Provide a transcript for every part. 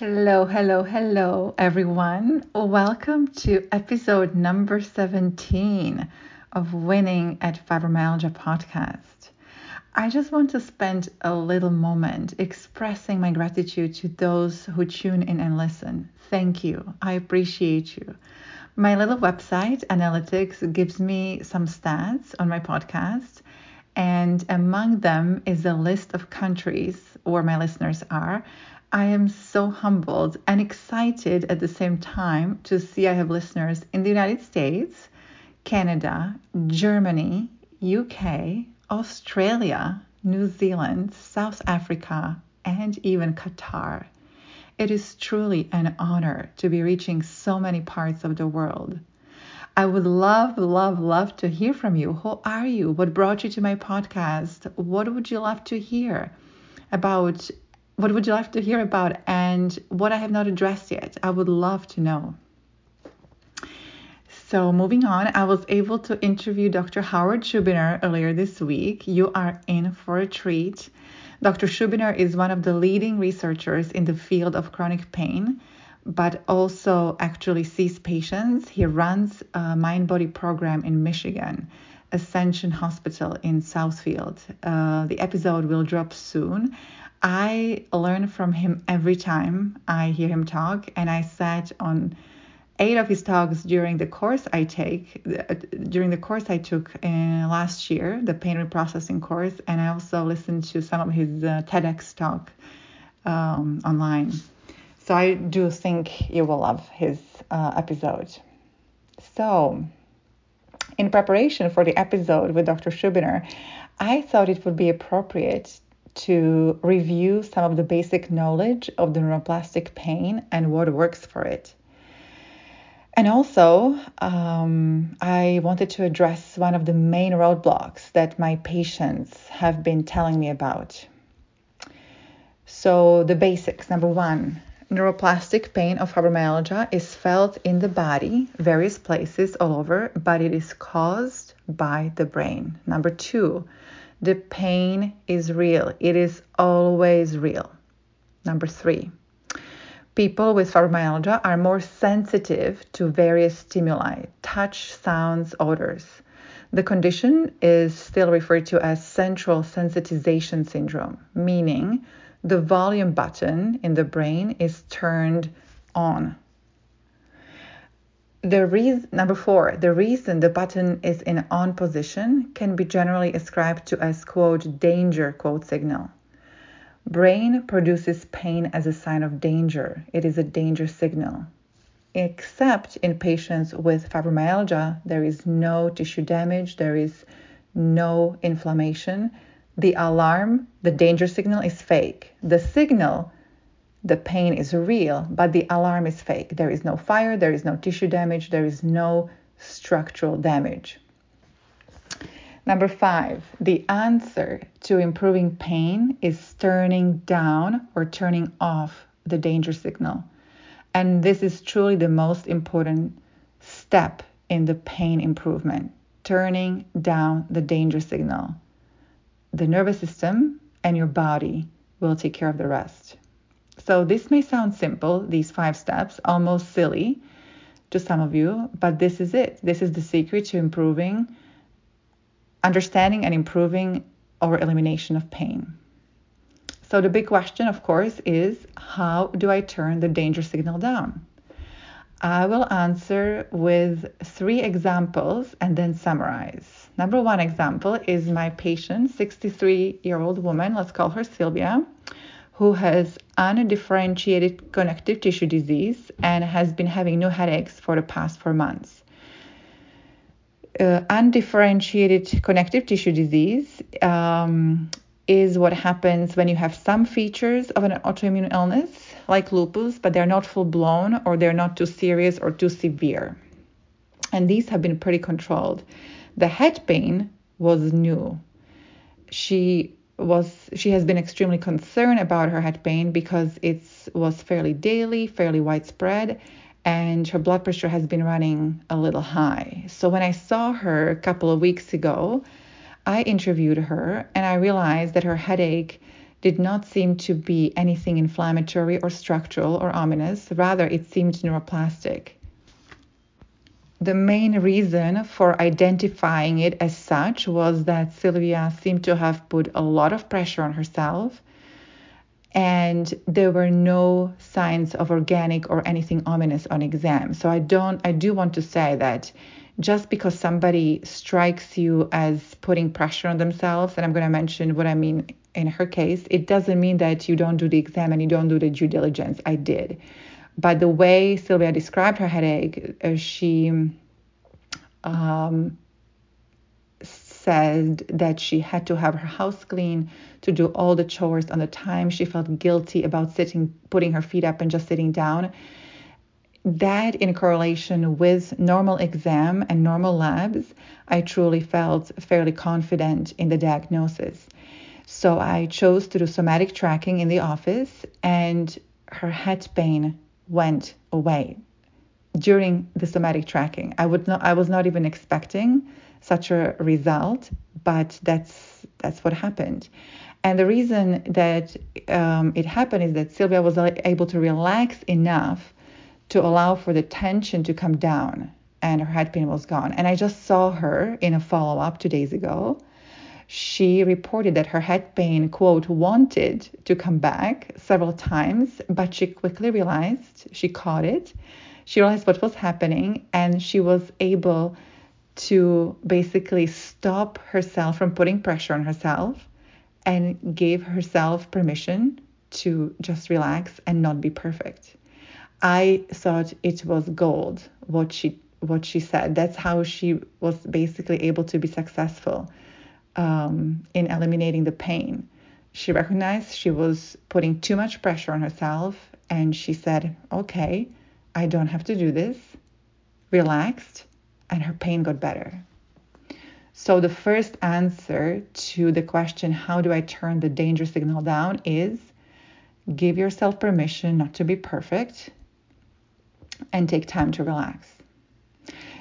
Hello, hello, hello, everyone. Welcome to episode number 17 of Winning at Fibromyalgia podcast. I just want to spend a little moment expressing my gratitude to those who tune in and listen. Thank you. I appreciate you. My little website, Analytics, gives me some stats on my podcast, and among them is a list of countries where my listeners are I am so humbled and excited at the same time to see I have listeners in the United States, Canada, Germany, UK, Australia, New Zealand, South Africa, and even Qatar. It is truly an honor to be reaching so many parts of the world. I would love, love, love to hear from you. Who are you? What brought you to my podcast? What would you love to hear about what would you love to hear about and what I have not addressed yet? I would love to know. So, moving on, I was able to interview Dr. Howard Schubiner earlier this week. You are in for a treat. Dr. Schubiner is one of the leading researchers in the field of chronic pain, but also actually sees patients. He runs a mind body program in Michigan, Ascension Hospital in Southfield. Uh, the episode will drop soon. I learn from him every time I hear him talk, and I sat on eight of his talks during the course I take during the course I took in last year, the pain reprocessing course, and I also listened to some of his uh, TEDx talk um, online. So I do think you will love his uh, episode. So, in preparation for the episode with Dr. Schubiner, I thought it would be appropriate to review some of the basic knowledge of the neuroplastic pain and what works for it. And also, um, I wanted to address one of the main roadblocks that my patients have been telling me about. So, the basics number one, neuroplastic pain of fibromyalgia is felt in the body, various places all over, but it is caused by the brain. Number two, the pain is real, it is always real. Number three, people with fibromyalgia are more sensitive to various stimuli, touch, sounds, odors. The condition is still referred to as central sensitization syndrome, meaning the volume button in the brain is turned on. The reason number four the reason the button is in on position can be generally ascribed to as quote danger quote signal. Brain produces pain as a sign of danger. It is a danger signal. Except in patients with fibromyalgia there is no tissue damage there is no inflammation the alarm the danger signal is fake the signal the pain is real, but the alarm is fake. There is no fire, there is no tissue damage, there is no structural damage. Number five, the answer to improving pain is turning down or turning off the danger signal. And this is truly the most important step in the pain improvement turning down the danger signal. The nervous system and your body will take care of the rest. So this may sound simple, these five steps, almost silly to some of you, but this is it. This is the secret to improving, understanding and improving our elimination of pain. So the big question, of course, is how do I turn the danger signal down? I will answer with three examples and then summarize. Number one example is my patient, 63 year old woman, let's call her Sylvia who has undifferentiated connective tissue disease and has been having no headaches for the past four months. Uh, undifferentiated connective tissue disease um, is what happens when you have some features of an autoimmune illness, like lupus, but they're not full blown or they're not too serious or too severe. And these have been pretty controlled. The head pain was new. She was she has been extremely concerned about her head pain because it was fairly daily, fairly widespread, and her blood pressure has been running a little high. So when I saw her a couple of weeks ago, I interviewed her and I realized that her headache did not seem to be anything inflammatory or structural or ominous. Rather, it seemed neuroplastic. The main reason for identifying it as such was that Sylvia seemed to have put a lot of pressure on herself, and there were no signs of organic or anything ominous on exam. So I don't, I do want to say that just because somebody strikes you as putting pressure on themselves, and I'm going to mention what I mean in her case, it doesn't mean that you don't do the exam and you don't do the due diligence. I did. But the way Sylvia described her headache, uh, she um, said that she had to have her house clean to do all the chores on the time. She felt guilty about sitting, putting her feet up and just sitting down. That, in correlation with normal exam and normal labs, I truly felt fairly confident in the diagnosis. So I chose to do somatic tracking in the office, and her head pain went away during the somatic tracking. I would not, I was not even expecting such a result, but that's that's what happened. And the reason that um, it happened is that Sylvia was able to relax enough to allow for the tension to come down, and her head pain was gone. And I just saw her in a follow up two days ago she reported that her head pain, quote, wanted to come back several times, but she quickly realized, she caught it, she realized what was happening, and she was able to basically stop herself from putting pressure on herself and gave herself permission to just relax and not be perfect. I thought it was gold what she what she said. That's how she was basically able to be successful um, in eliminating the pain. She recognized she was putting too much pressure on herself and she said, Okay, I don't have to do this. Relaxed, and her pain got better. So, the first answer to the question, How do I turn the danger signal down? is give yourself permission not to be perfect and take time to relax.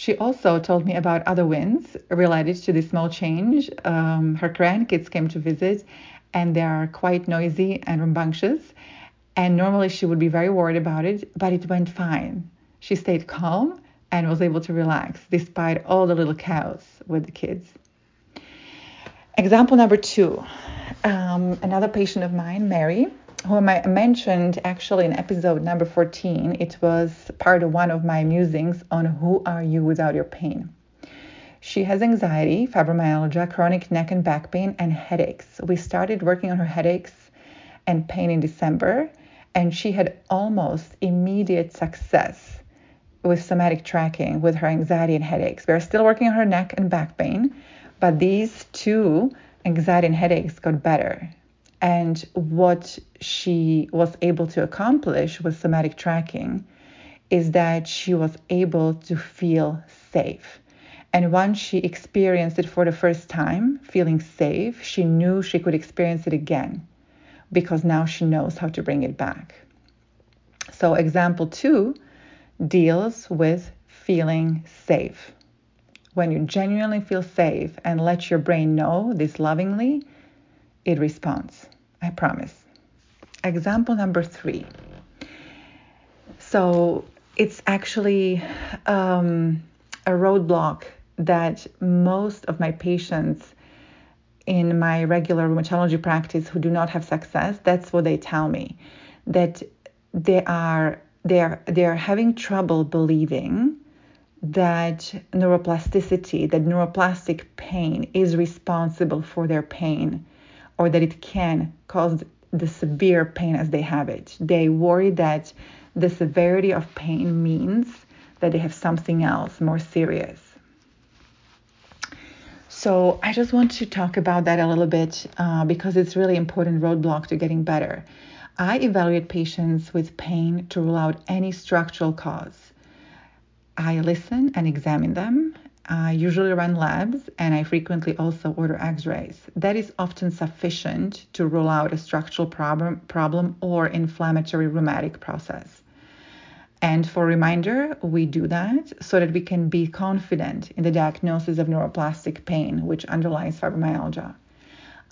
She also told me about other wins related to this small change. Um, her grandkids came to visit, and they are quite noisy and rambunctious. And normally she would be very worried about it, but it went fine. She stayed calm and was able to relax despite all the little cows with the kids. Example number two um, another patient of mine, Mary, whom I mentioned actually in episode number 14. It was part of one of my musings on who are you without your pain. She has anxiety, fibromyalgia, chronic neck and back pain, and headaches. We started working on her headaches and pain in December, and she had almost immediate success with somatic tracking with her anxiety and headaches. We are still working on her neck and back pain, but these two anxiety and headaches got better. And what she was able to accomplish with somatic tracking is that she was able to feel safe. And once she experienced it for the first time, feeling safe, she knew she could experience it again because now she knows how to bring it back. So, example two deals with feeling safe. When you genuinely feel safe and let your brain know this lovingly, it responds. I promise. Example number three. So it's actually um, a roadblock that most of my patients in my regular rheumatology practice who do not have success, that's what they tell me. That they are they are they are having trouble believing that neuroplasticity, that neuroplastic pain is responsible for their pain or that it can cause the severe pain as they have it. They worry that the severity of pain means that they have something else more serious. So I just want to talk about that a little bit uh, because it's really important roadblock to getting better. I evaluate patients with pain to rule out any structural cause. I listen and examine them I usually run labs and I frequently also order x rays. That is often sufficient to rule out a structural problem, problem or inflammatory rheumatic process. And for reminder, we do that so that we can be confident in the diagnosis of neuroplastic pain, which underlies fibromyalgia.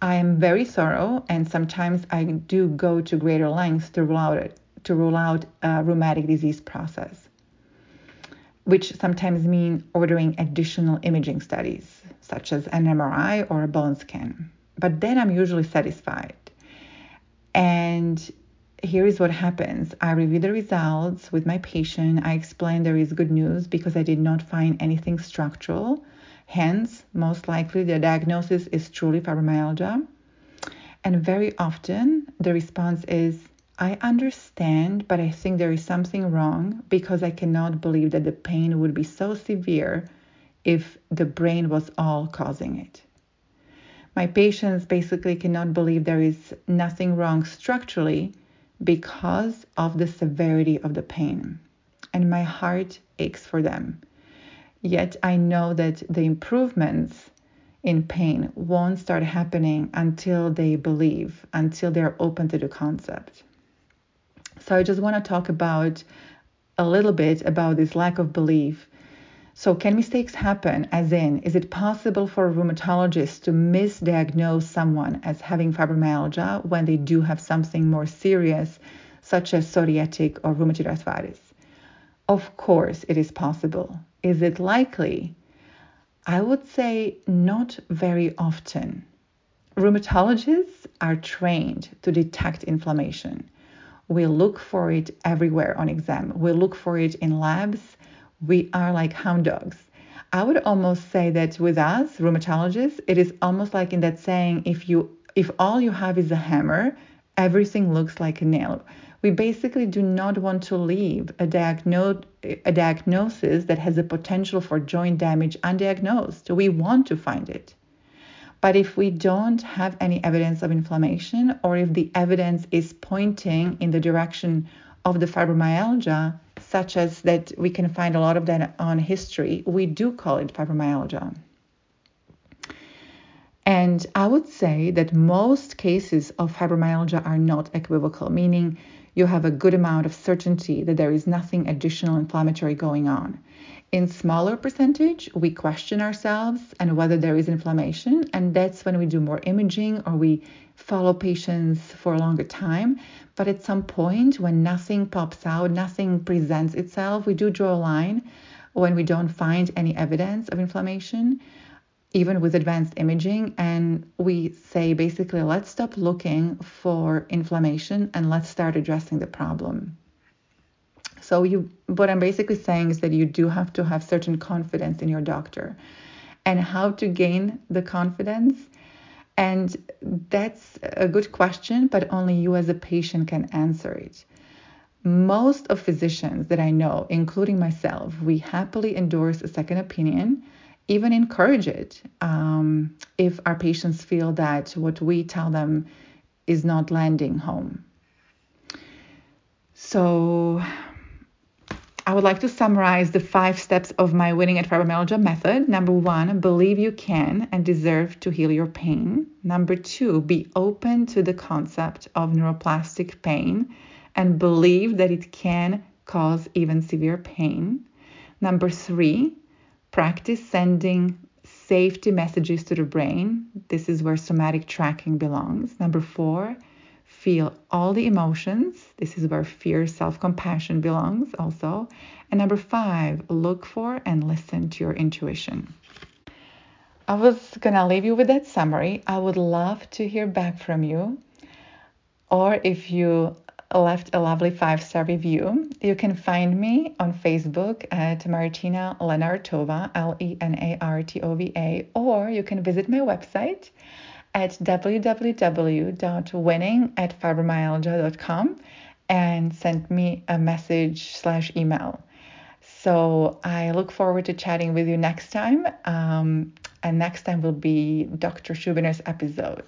I am very thorough, and sometimes I do go to greater lengths to rule out it, to rule out a rheumatic disease process, which sometimes mean ordering additional imaging studies, such as an MRI or a bone scan. But then I'm usually satisfied. And here is what happens I review the results with my patient. I explain there is good news because I did not find anything structural. Hence, most likely the diagnosis is truly fibromyalgia. And very often the response is, I understand, but I think there is something wrong because I cannot believe that the pain would be so severe if the brain was all causing it. My patients basically cannot believe there is nothing wrong structurally because of the severity of the pain. And my heart aches for them. Yet I know that the improvements in pain won't start happening until they believe, until they're open to the concept. So I just want to talk about a little bit about this lack of belief. So, can mistakes happen? As in, is it possible for a rheumatologist to misdiagnose someone as having fibromyalgia when they do have something more serious, such as psoriatic or rheumatoid arthritis? Of course, it is possible. Is it likely? I would say not very often. Rheumatologists are trained to detect inflammation. We look for it everywhere on exam. We look for it in labs we are like hound dogs. I would almost say that with us, rheumatologists, it is almost like in that saying, if you if all you have is a hammer, everything looks like a nail. We basically do not want to leave a, diagno- a diagnosis that has a potential for joint damage undiagnosed. We want to find it. But if we don't have any evidence of inflammation, or if the evidence is pointing in the direction of the fibromyalgia, such as that we can find a lot of that on history, we do call it fibromyalgia. And I would say that most cases of fibromyalgia are not equivocal, meaning you have a good amount of certainty that there is nothing additional inflammatory going on. In smaller percentage, we question ourselves and whether there is inflammation, and that's when we do more imaging or we follow patients for a longer time. But at some point, when nothing pops out, nothing presents itself, we do draw a line when we don't find any evidence of inflammation, even with advanced imaging. And we say basically, let's stop looking for inflammation and let's start addressing the problem. So you what I'm basically saying is that you do have to have certain confidence in your doctor. And how to gain the confidence and that's a good question, but only you as a patient can answer it. Most of physicians that I know, including myself, we happily endorse a second opinion, even encourage it um, if our patients feel that what we tell them is not landing home. So, I would like to summarize the five steps of my winning at fibromyalgia method. Number one, believe you can and deserve to heal your pain. Number two, be open to the concept of neuroplastic pain and believe that it can cause even severe pain. Number three, practice sending safety messages to the brain. This is where somatic tracking belongs. Number four, feel all the emotions. This is where fear, self compassion belongs also. And number five, look for and listen to your intuition. I was to leave you with that summary. I would love to hear back from you. Or if you left a lovely five star review, you can find me on Facebook at Martina Lenartova, L E N A R T O V A, or you can visit my website at www.winningatfibromyalgia.com and send me a message slash email. So I look forward to chatting with you next time. Um, and next time will be Dr. Schubiner's episode.